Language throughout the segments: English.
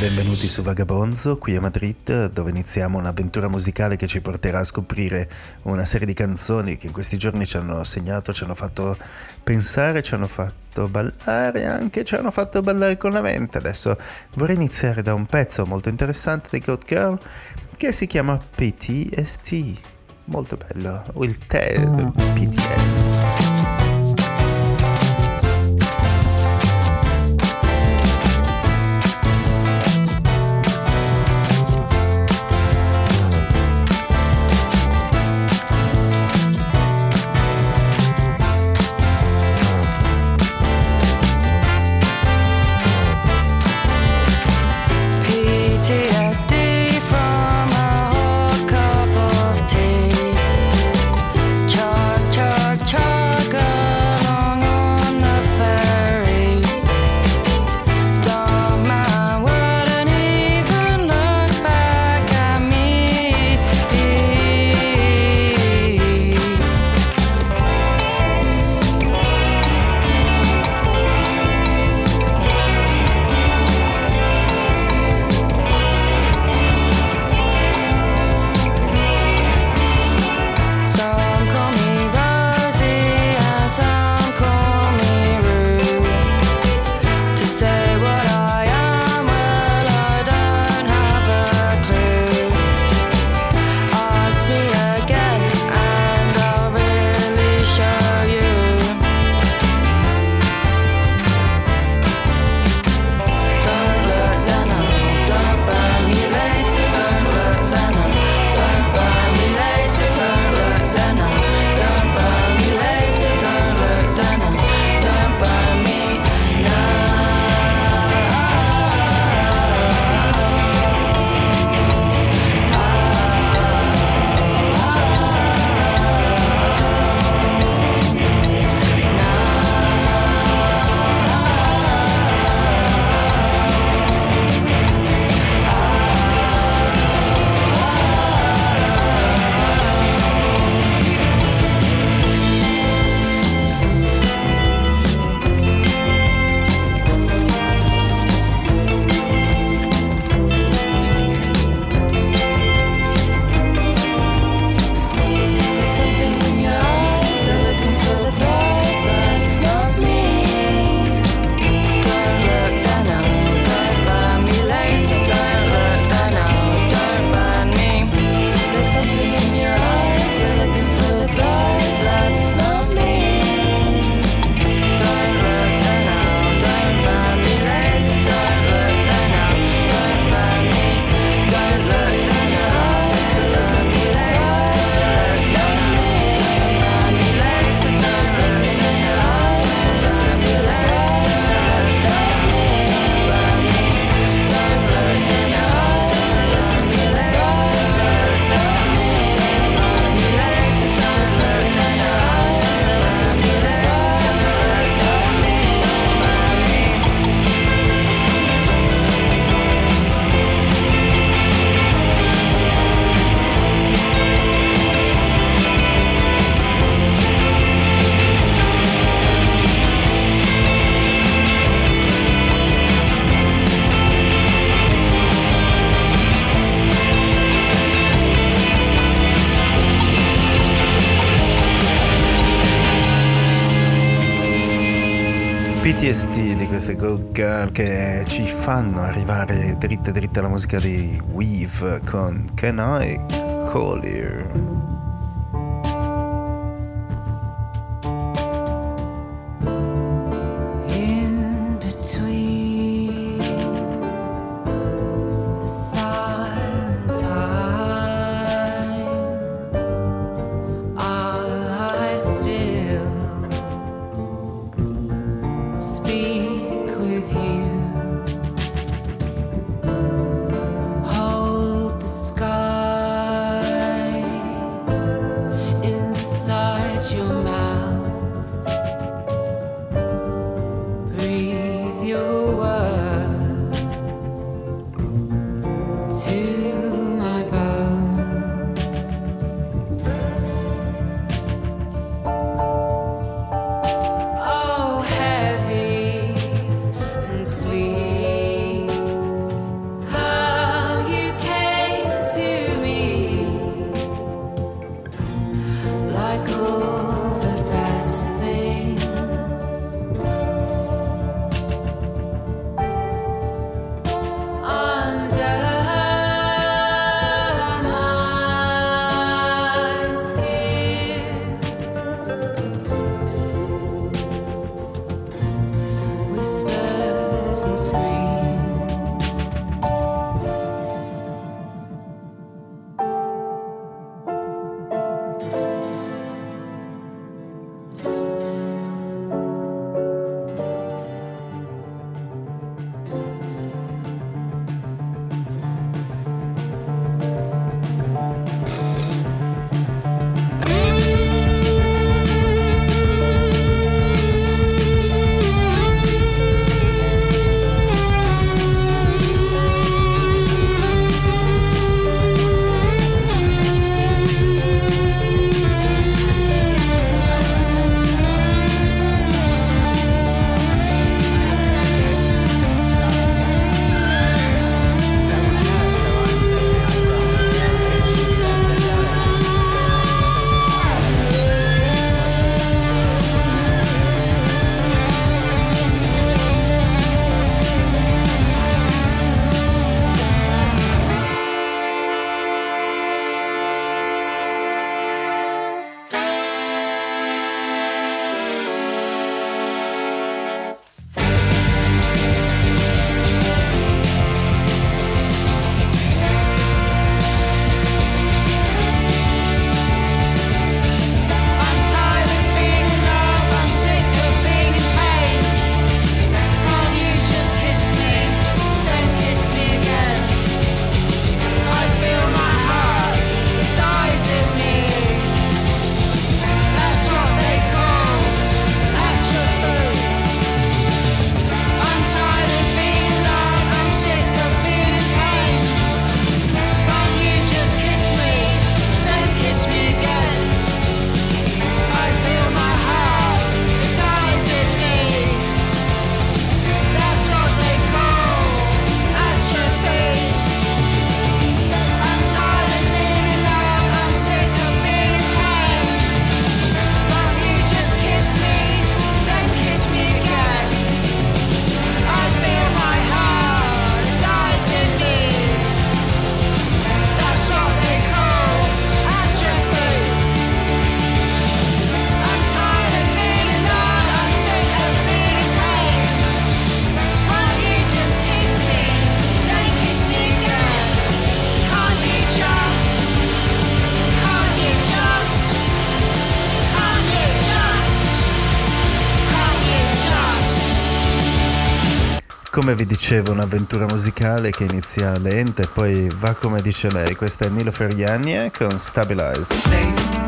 Benvenuti su Vagabonzo, qui a Madrid, dove iniziamo un'avventura musicale che ci porterà a scoprire una serie di canzoni che in questi giorni ci hanno segnato, ci hanno fatto pensare, ci hanno fatto ballare, anche ci hanno fatto ballare con la mente. Adesso vorrei iniziare da un pezzo molto interessante di Goat Girl che si chiama PTST. Molto bello, o il tè del PTS. PTSD di queste Gold Girl che ci fanno arrivare dritta dritta alla musica di Weave con Can I Call You? Come vi dicevo, un'avventura musicale che inizia lenta e poi va come dice lei. Questa è Nilo Ferriani con Stabilize.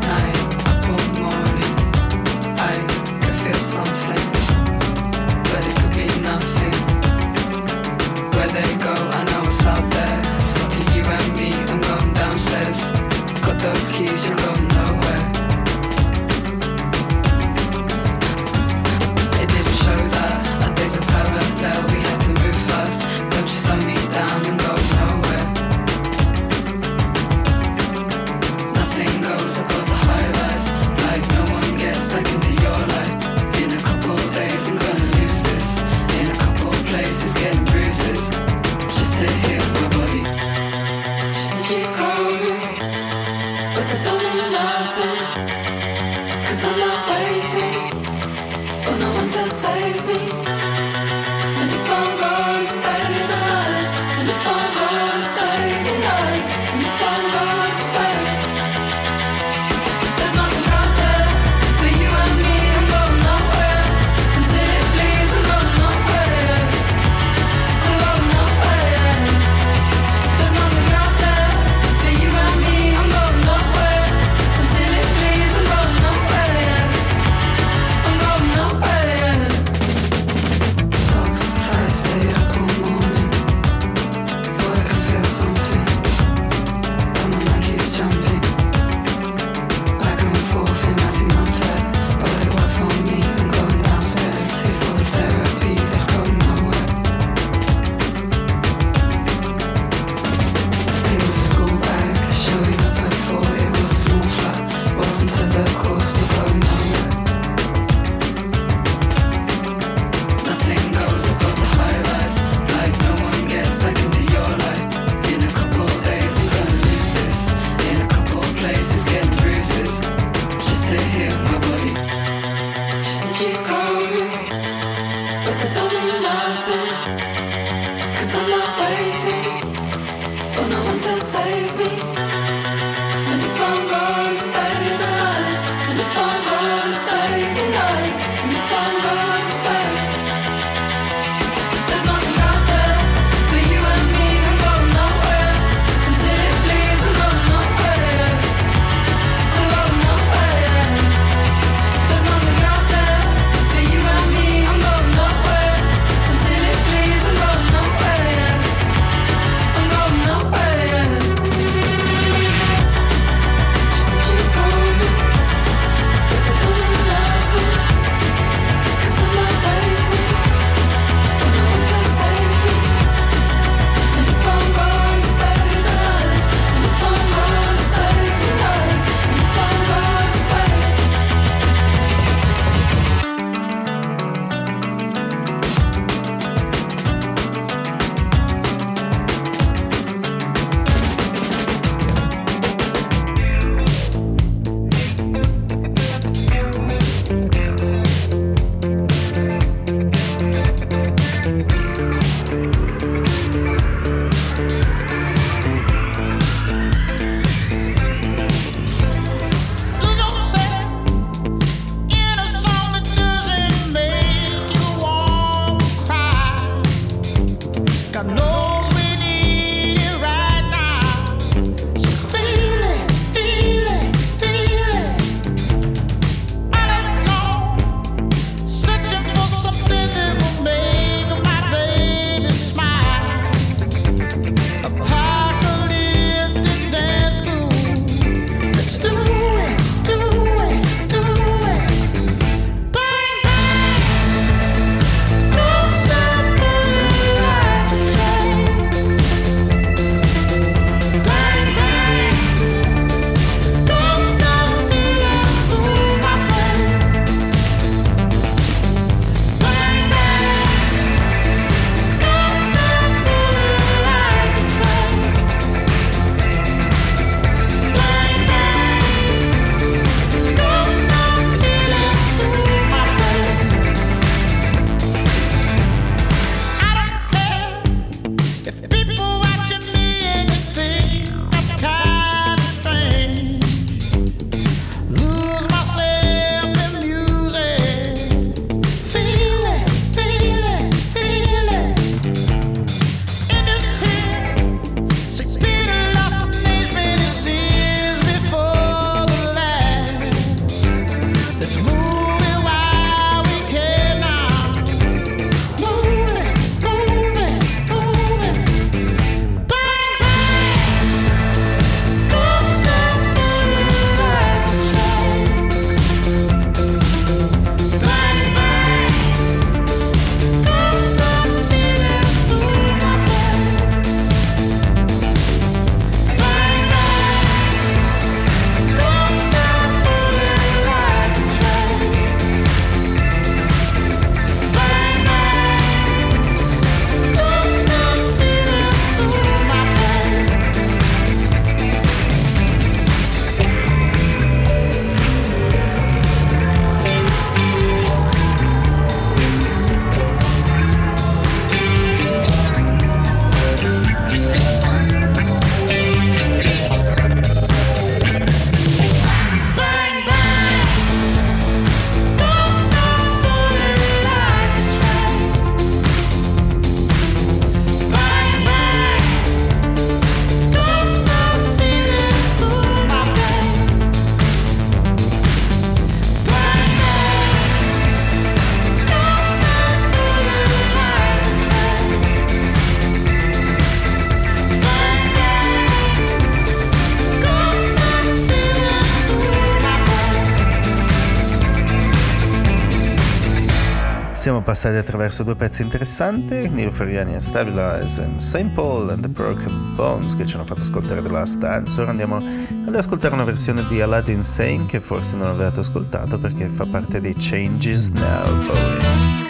Siamo passati attraverso due pezzi interessanti, Nilo e Stabilize and St. Paul and the Broken Bones che ci hanno fatto ascoltare The Last Dance. Ora andiamo ad ascoltare una versione di Aladdin Sane che forse non avete ascoltato perché fa parte dei Changes Now Bowie.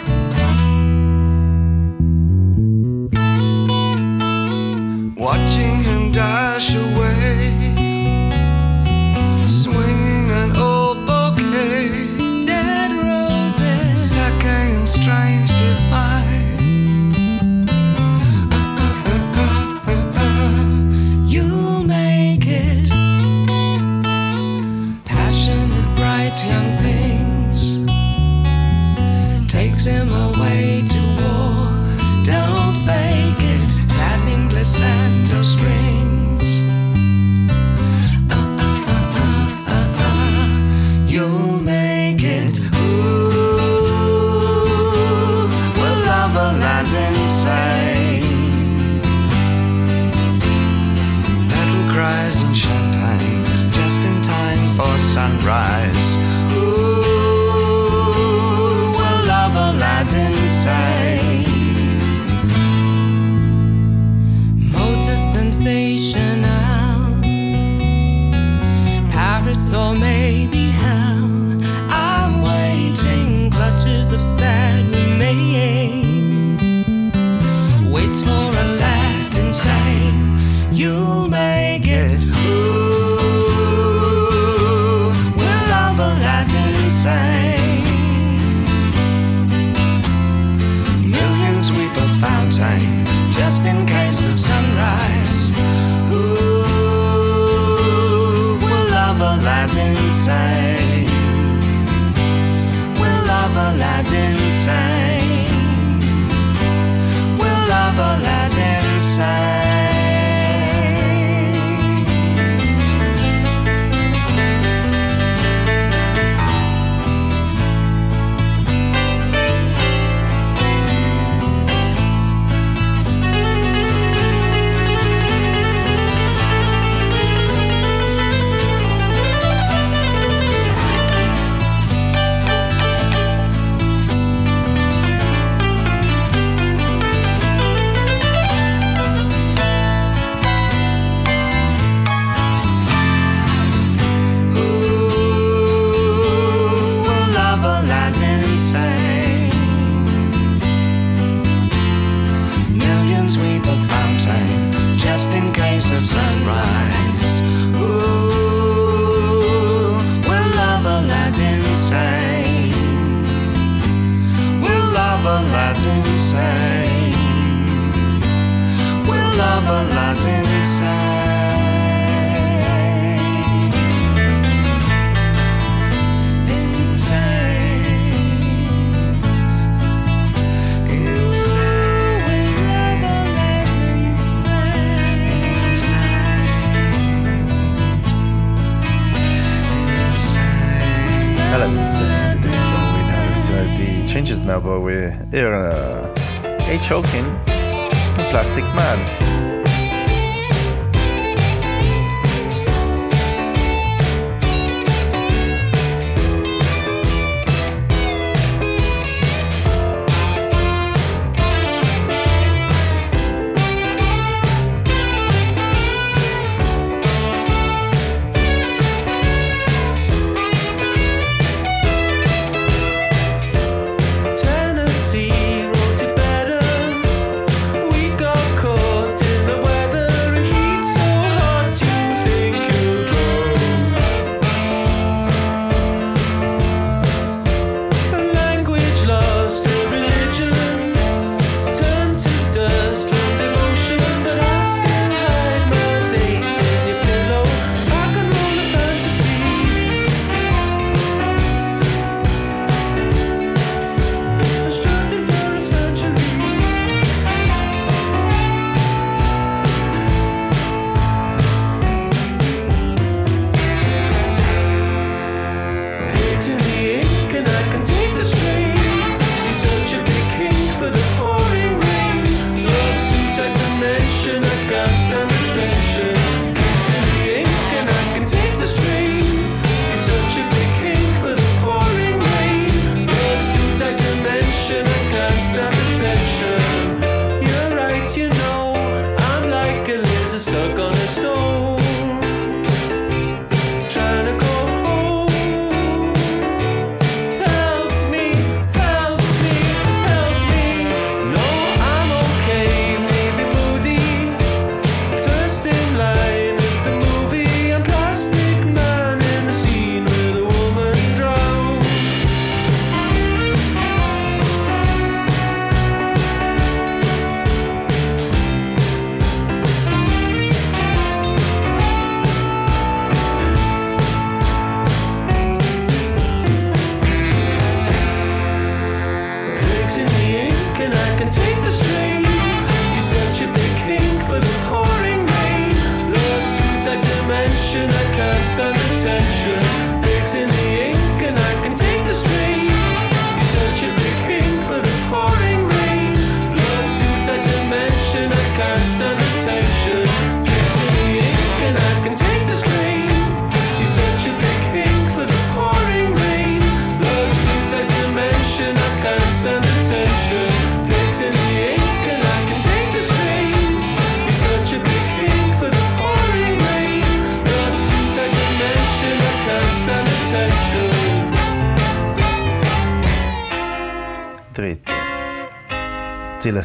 In of sunrise. Ooh, will love Aladdin Sane? Will love Aladdin Sane? Will love Aladdin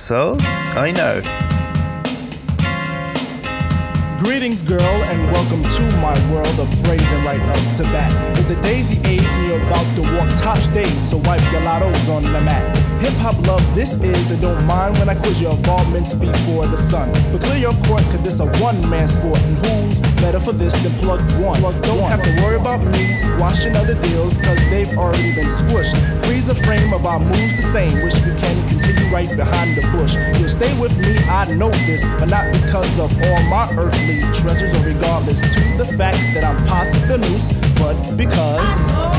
Soul? I know. Greetings, girl, and welcome to my world of phrasing right up to bat. It's the daisy age, and you're about to walk top stage, so wipe your lottos on the mat. Hip hop love, this is, and don't mind when I quiz your involvements before the sun. But clear your court, cause this a one man sport, and who's better for this than plug one? Plugged don't have to worry about me squashing other deals, cause they've already been squished. Freeze the frame of our moves the same, wish we can continue right behind the bush. You'll stay with me, I know this, but not because of all my earthly treasures, or regardless to the fact that I'm past the noose, but because.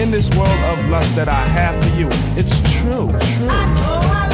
In this world of lust that I have for you, it's true, true. Now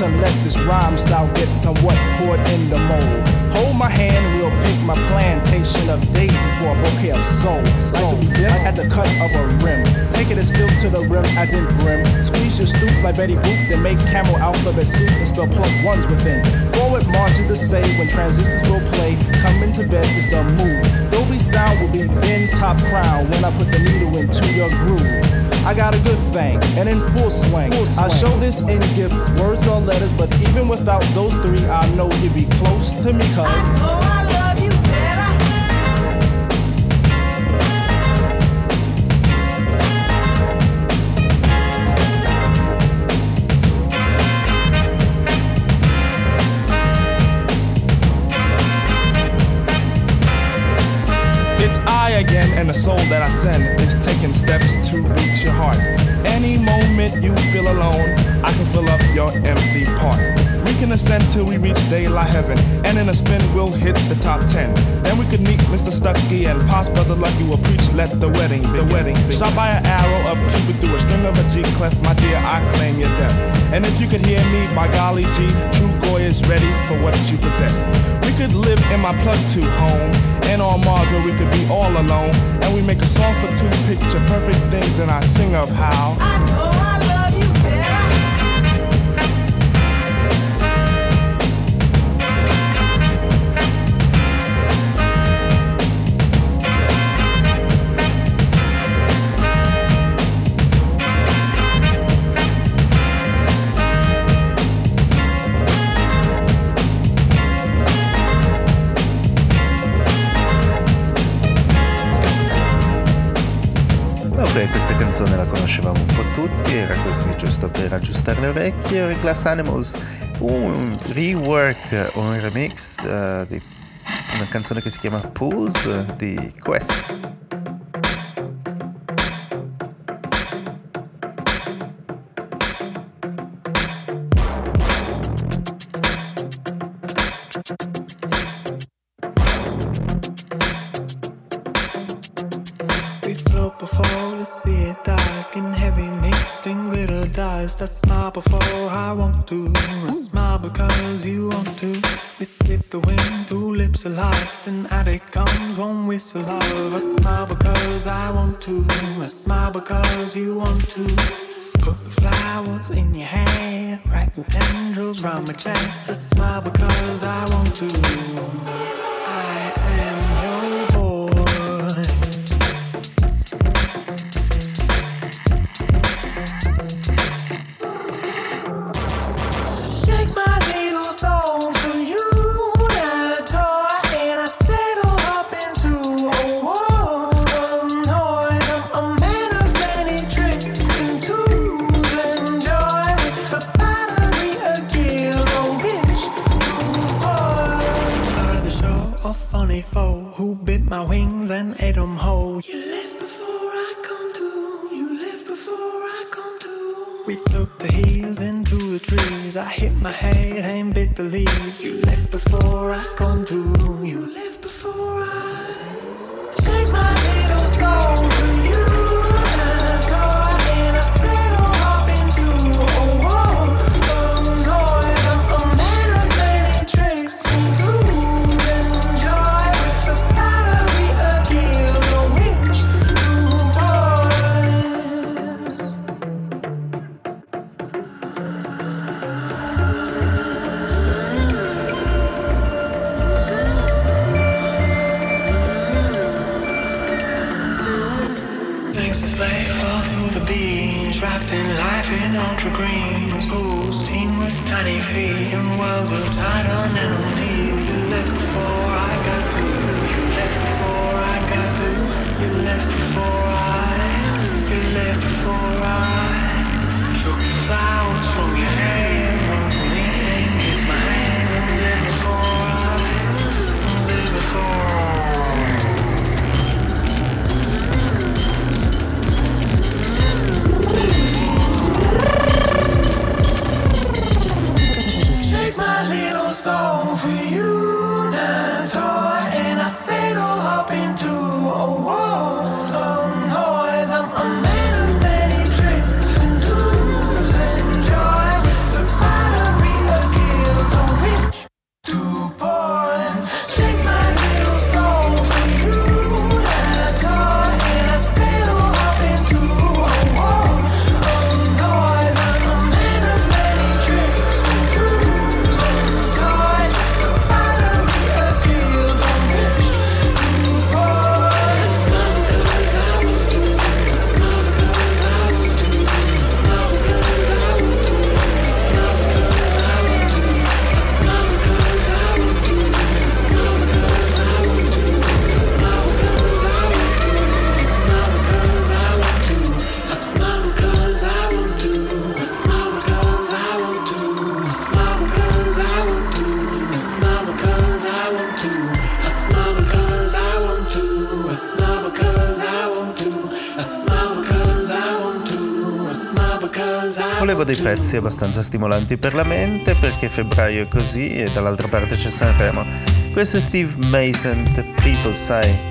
to let this rhyme style get somewhat poured in the mold. Hold my hand and we'll pick my plantation of daisies for a bouquet of soul. Be dipped at the cut of a rim. Take it as filled to the rim as in brim. Squeeze your stoop like Betty Boop, then make camel alphabet soup and spell plug ones within. Forward march is the say when transistors will play. Coming to bed is the move. Dolby sound will be then top crown when I put the needle into your groove. I got a good thing, and in full swing. I show this in gifts, words or letters, but even without those three, I know you'd be close to me, cuz. I again, and the soul that I send is taking steps to reach your heart. Any moment you feel alone, I can fill up your empty part. Can ascend till we reach daylight heaven, and in a spin we'll hit the top ten. Then we could meet Mr. Stucky and Pops Brother Lucky will preach. Let the wedding, the wedding. Shot by an arrow of Cupid through a string of a G clef, my dear, I claim your death. And if you could hear me, by golly G, true goy is ready for what you possess. We could live in my plug two home, and on Mars where we could be all alone. And we make a song for two picture perfect things, and I sing of how. Era così giusto per aggiustare le orecchie. Glass Animals, un rework o un remix eh, di una canzone che si chiama Pools di Quest. Whistle of. I smile because I want to. I smile because you want to. Put the flowers in your hair, wrap your tendrils round my chest. I smile because I want to. Believe. leave. Pezzi abbastanza stimolanti per la mente perché febbraio è così e dall'altra parte c'è Sanremo. Questo è Steve Mason, The People Say.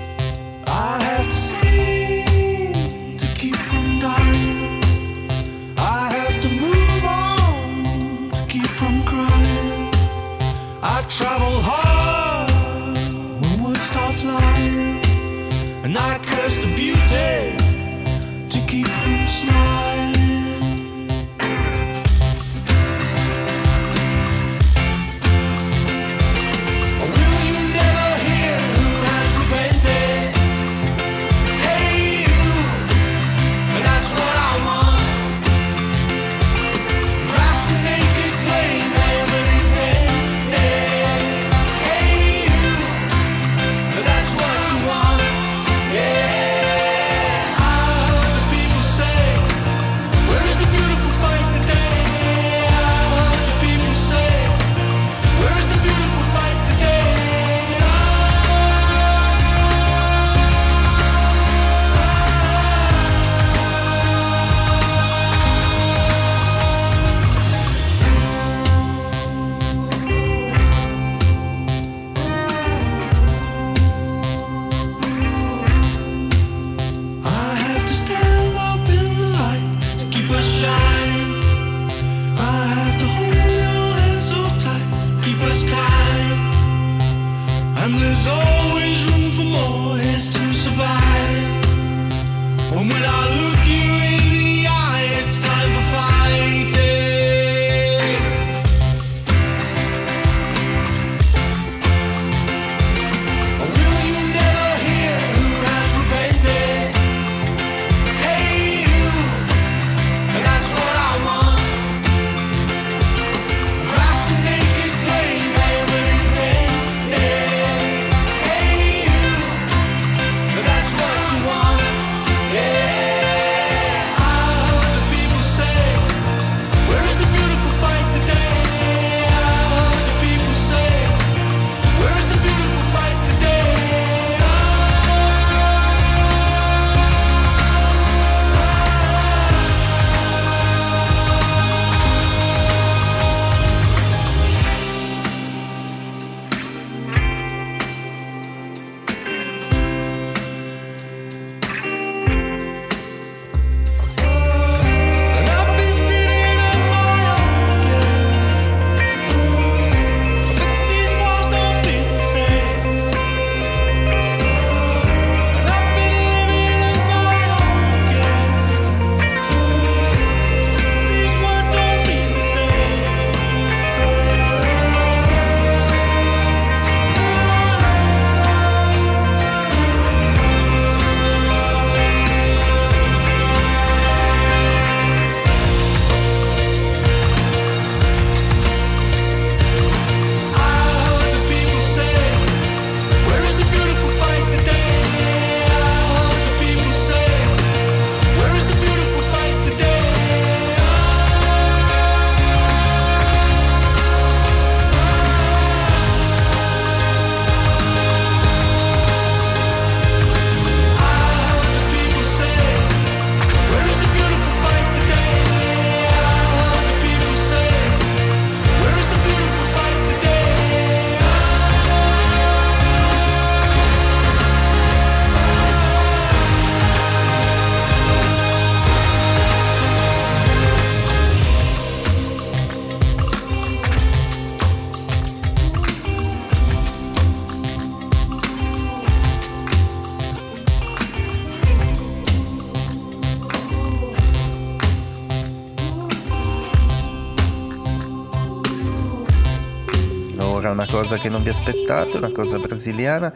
Cosa che non vi aspettate, una cosa brasiliana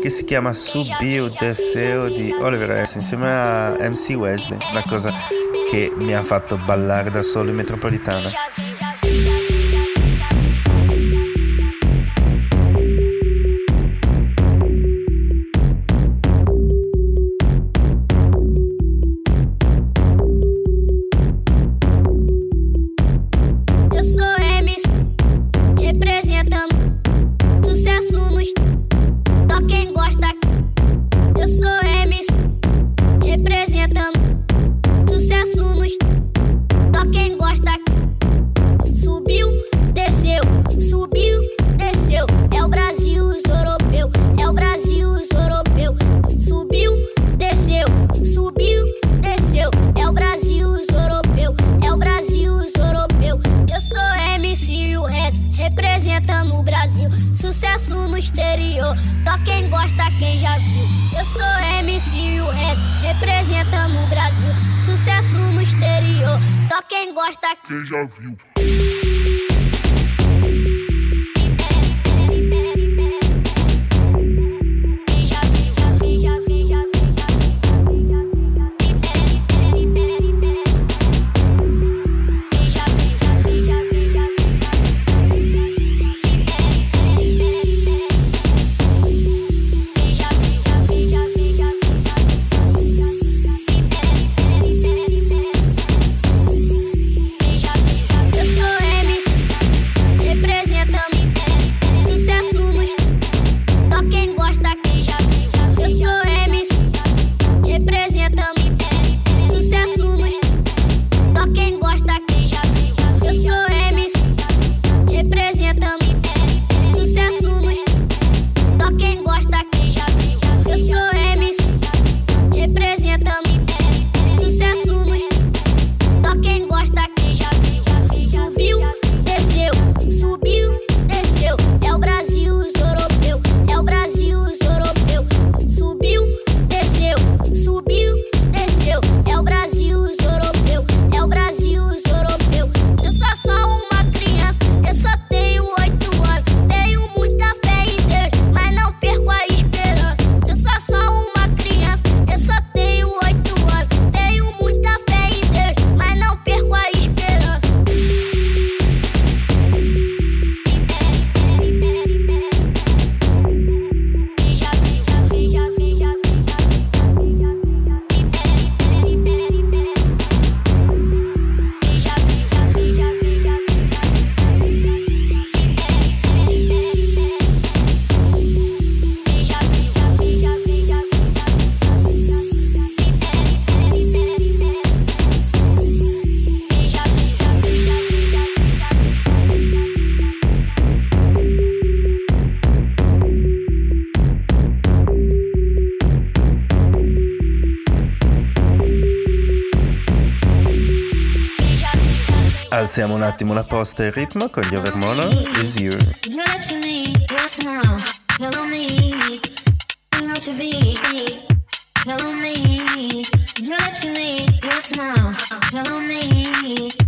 che si chiama Subiu Deseo di Oliver S insieme a MC Wesley, una cosa che mi ha fatto ballare da solo in metropolitana. Alziamo un attimo la posta e il ritmo con gli Overmono. Is You. Follow me,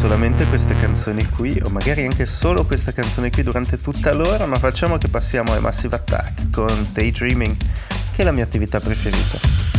solamente queste canzoni qui o magari anche solo questa canzone qui durante tutta l'ora, ma facciamo che passiamo ai Massive Attack con Daydreaming, che è la mia attività preferita.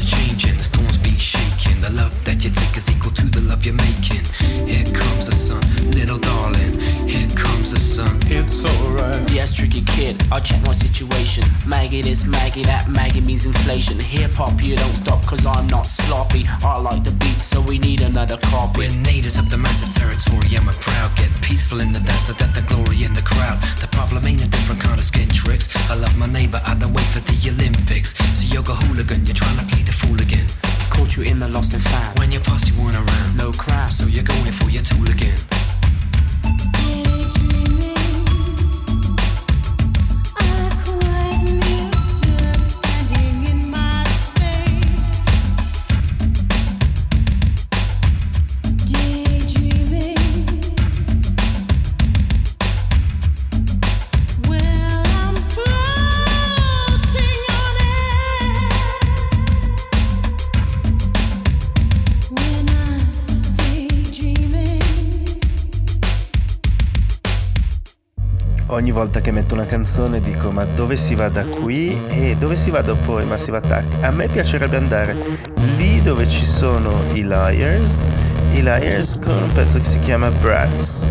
Weather is a changing, Maggie this, Maggie that, Maggie means inflation. Hip hop, you don't stop, cause I'm not sloppy. I like the beat, so we need another copy. We're natives of the massive territory, and we're proud. Get peaceful in the dance, so that the glory in the crowd. The problem ain't a different kind of skin tricks. I love my neighbor, I don't wait for the Olympics. So you're a hooligan, you're trying to play the fool again. Caught you in the lost and found. When your posse weren't around, No crowd, so you're going for your tool again. Ogni volta che metto una canzone dico ma dove si va da qui e dove si va dopo il Massive Attack? A me piacerebbe andare lì dove ci sono i Liars, i Liars con un pezzo che si chiama Brats.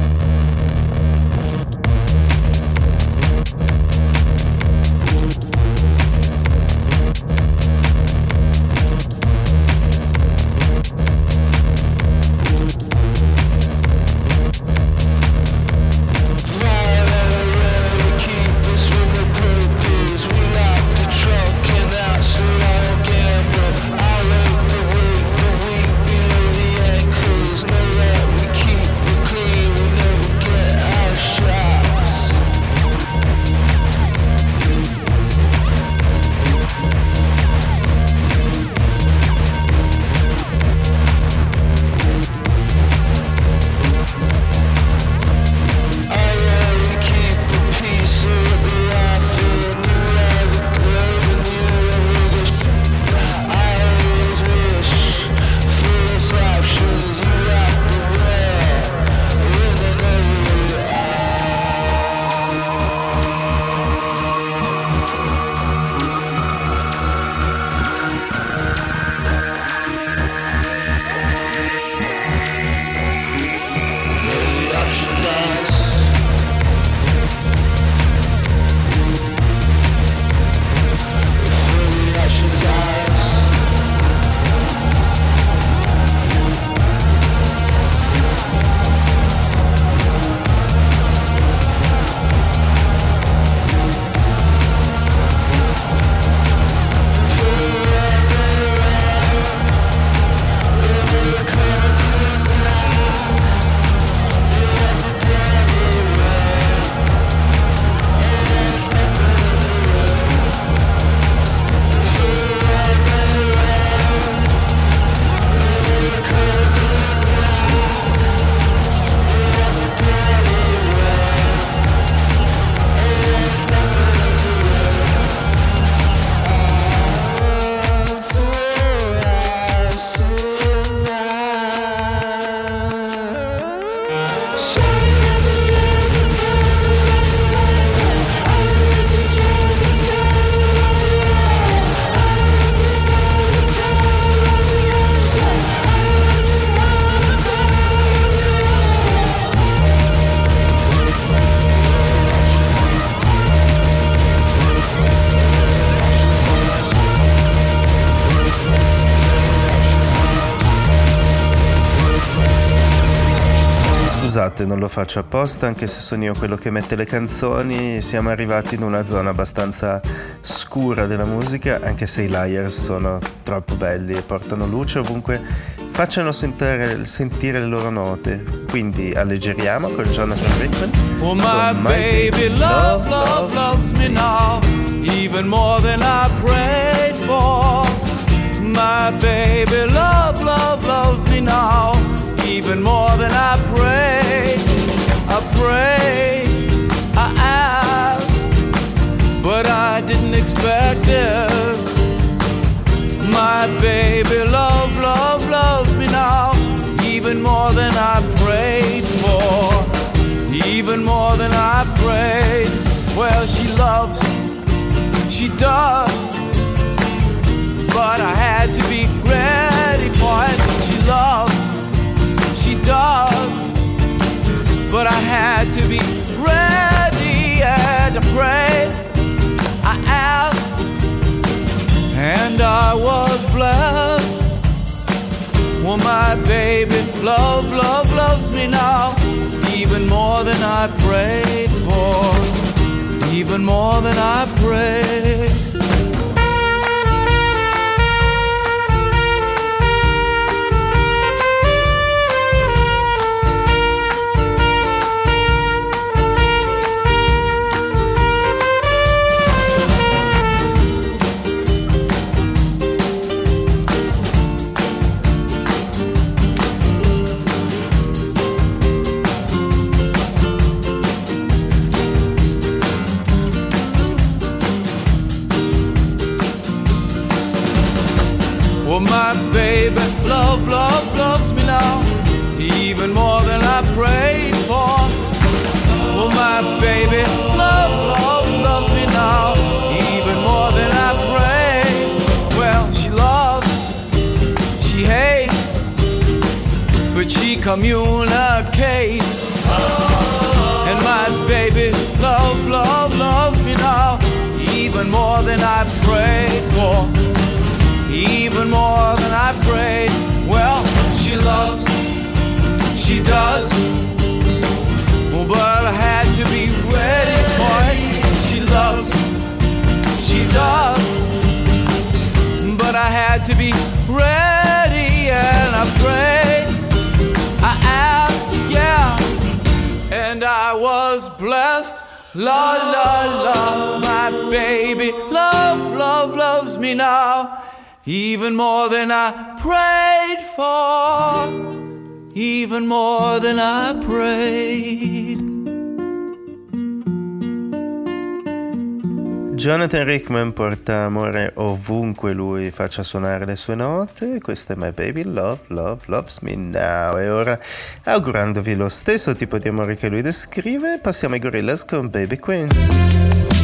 Scusate, non lo faccio apposta, anche se sono io quello che mette le canzoni. Siamo arrivati in una zona abbastanza scura della musica, anche se i Liars sono troppo belli e portano luce ovunque facciano sentire, sentire le loro note. Quindi alleggeriamo con Jonathan Rickman. Oh my, my baby, baby love, love, loves me now, even more than I prayed for. My baby love, love, loves me now, even more than I prayed. I prayed, I asked, but I didn't expect this. My baby love, love, loves me now, even more than I prayed for, even more than I prayed. Well, she loves, she does, but I had to be ready for it. She loves, she does, but I had to be ready and afraid. I asked and I was blessed. Well, my baby, love, love, loves me now, even more than I prayed for, even more than I prayed. Than I prayed. Jonathan Rickman porta amore ovunque lui faccia suonare le sue note. Questa è My Baby Love, Love, Loves Me Now. E ora, augurandovi lo stesso tipo di amore che lui descrive, passiamo ai Gorillaz con Baby Queen.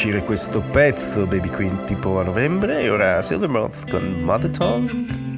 Uscire questo pezzo, Baby Queen, tipo a novembre, e ora Silvermouth con Mother Tongue.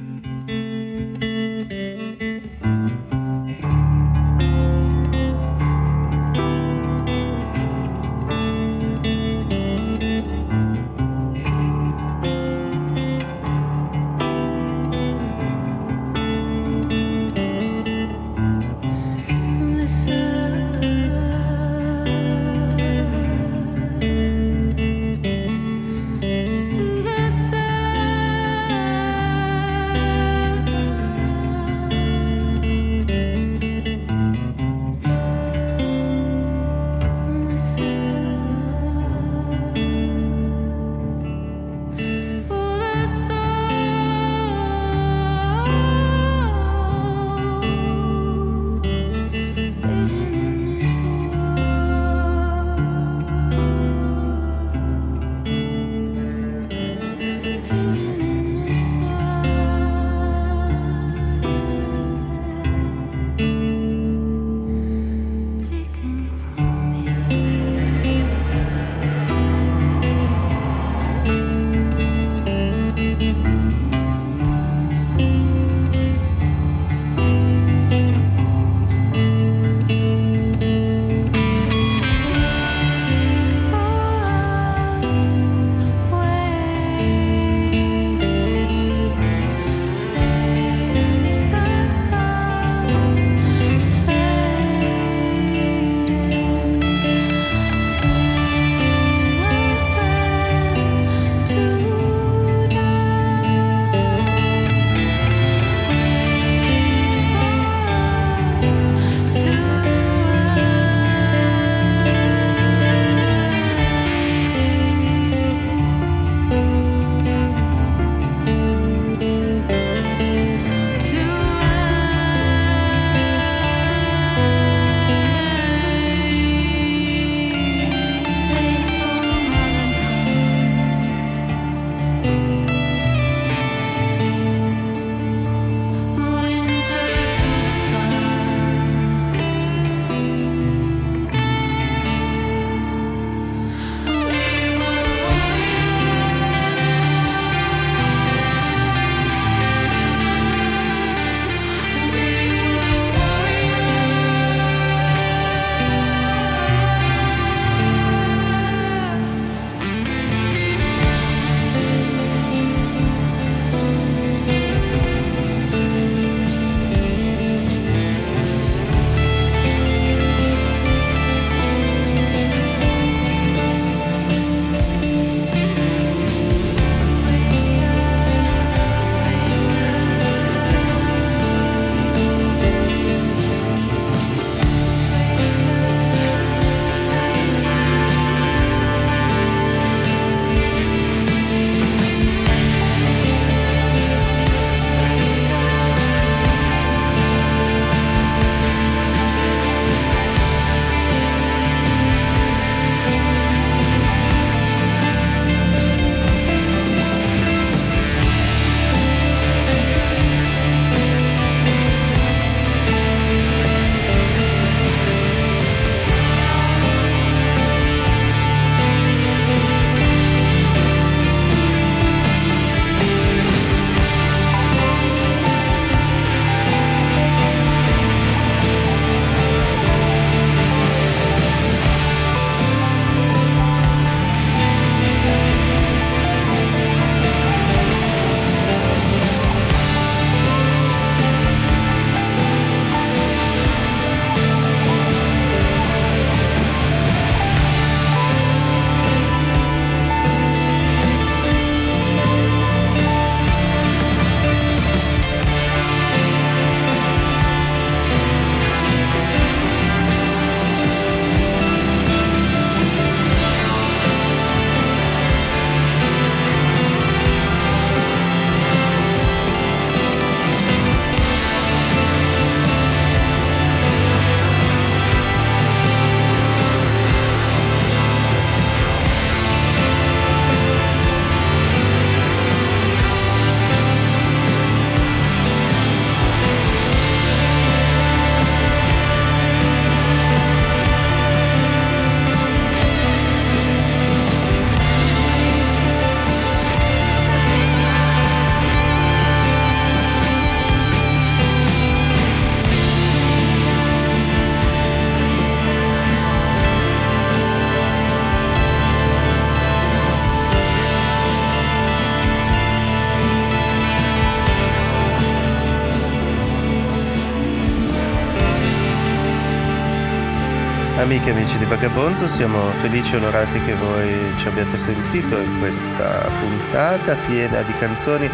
Amiche e amici di Vagabonzo, siamo felici e onorati che voi ci abbiate sentito in questa puntata piena di canzoni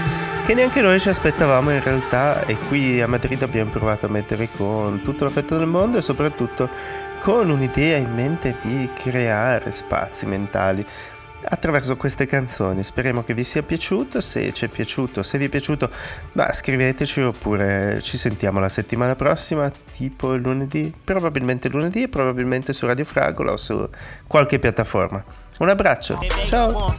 che neanche noi ci aspettavamo in realtà e qui a Madrid abbiamo provato a mettere con tutto l'affetto del mondo e soprattutto con un'idea in mente di creare spazi mentali attraverso queste canzoni. Speriamo che vi sia piaciuto, se ci è piaciuto, se vi è piaciuto, bah, scriveteci oppure ci sentiamo la settimana prossima, tipo lunedì, probabilmente lunedì probabilmente su Radio Fragola o su qualche piattaforma. Un abbraccio, ciao!